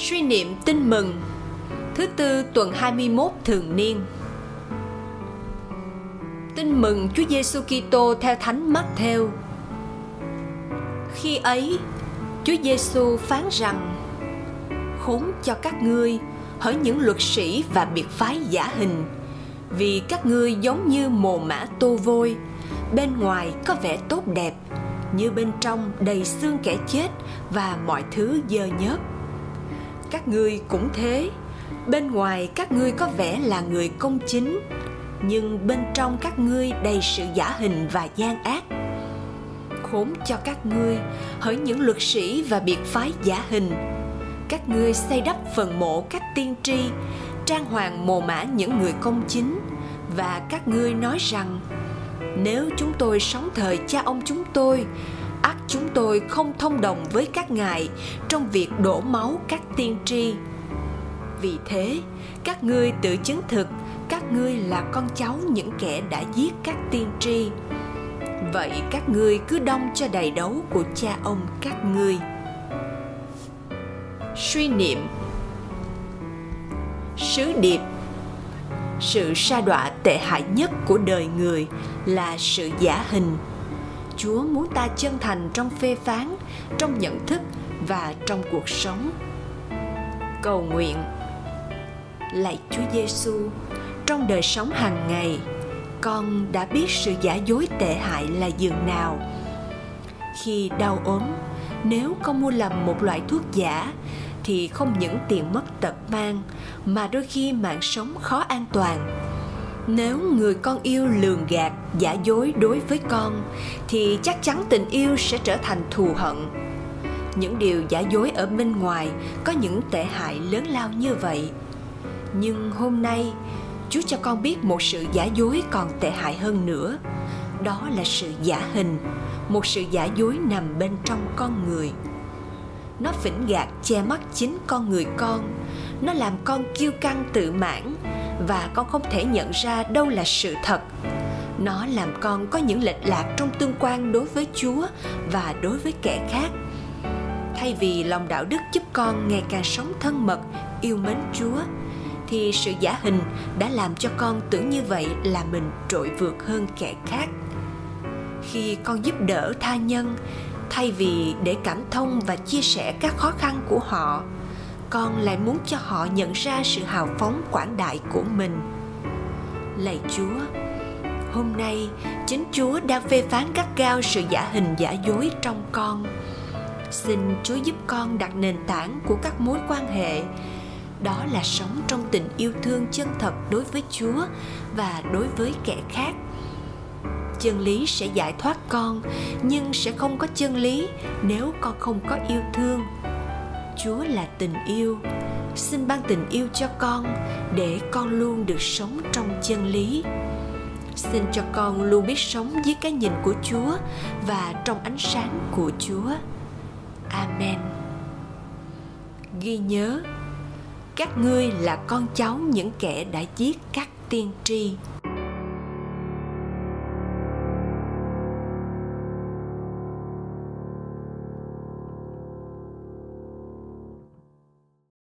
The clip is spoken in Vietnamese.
Suy niệm tin mừng. Thứ tư tuần 21 thường niên. Tin mừng Chúa Giêsu Kitô theo Thánh Matthew. Khi ấy, Chúa Giêsu phán rằng: Khốn cho các ngươi hỡi những luật sĩ và biệt phái giả hình, vì các ngươi giống như mồ mã tô vôi, bên ngoài có vẻ tốt đẹp, như bên trong đầy xương kẻ chết và mọi thứ dơ nhớp các ngươi cũng thế. Bên ngoài các ngươi có vẻ là người công chính, nhưng bên trong các ngươi đầy sự giả hình và gian ác. Khốn cho các ngươi, hỡi những luật sĩ và biệt phái giả hình. Các ngươi xây đắp phần mộ các tiên tri, trang hoàng mồ mã những người công chính. Và các ngươi nói rằng, nếu chúng tôi sống thời cha ông chúng tôi chúng tôi không thông đồng với các ngài trong việc đổ máu các tiên tri. Vì thế, các ngươi tự chứng thực, các ngươi là con cháu những kẻ đã giết các tiên tri. Vậy các ngươi cứ đông cho đầy đấu của cha ông các ngươi. Suy niệm. Sứ điệp. Sự sa đọa tệ hại nhất của đời người là sự giả hình. Chúa muốn ta chân thành trong phê phán, trong nhận thức và trong cuộc sống. Cầu nguyện Lạy Chúa Giêsu, trong đời sống hàng ngày, con đã biết sự giả dối tệ hại là giường nào. Khi đau ốm, nếu con mua lầm một loại thuốc giả thì không những tiền mất tật mang mà đôi khi mạng sống khó an toàn nếu người con yêu lường gạt, giả dối đối với con, thì chắc chắn tình yêu sẽ trở thành thù hận. Những điều giả dối ở bên ngoài có những tệ hại lớn lao như vậy. Nhưng hôm nay, chúa cho con biết một sự giả dối còn tệ hại hơn nữa. Đó là sự giả hình, một sự giả dối nằm bên trong con người. Nó phỉnh gạt che mắt chính con người con. Nó làm con kiêu căng tự mãn và con không thể nhận ra đâu là sự thật. Nó làm con có những lệch lạc trong tương quan đối với chúa và đối với kẻ khác. Thay vì lòng đạo đức giúp con ngày càng sống thân mật, yêu mến chúa, thì sự giả hình đã làm cho con tưởng như vậy là mình trội vượt hơn kẻ khác. Khi con giúp đỡ tha nhân, thay vì để cảm thông và chia sẻ các khó khăn của họ con lại muốn cho họ nhận ra sự hào phóng quảng đại của mình. Lạy chúa, hôm nay chính chúa đang phê phán gắt gao sự giả hình giả dối trong con. Xin chúa giúp con đặt nền tảng của các mối quan hệ. Đó là sống trong tình yêu thương chân thật đối với chúa và đối với kẻ khác. Chân lý sẽ giải thoát con, nhưng sẽ không có chân lý nếu con không có yêu thương chúa là tình yêu. Xin ban tình yêu cho con để con luôn được sống trong chân lý. Xin cho con luôn biết sống dưới cái nhìn của chúa và trong ánh sáng của chúa. Amen. Ghi nhớ, các ngươi là con cháu những kẻ đã giết các tiên tri.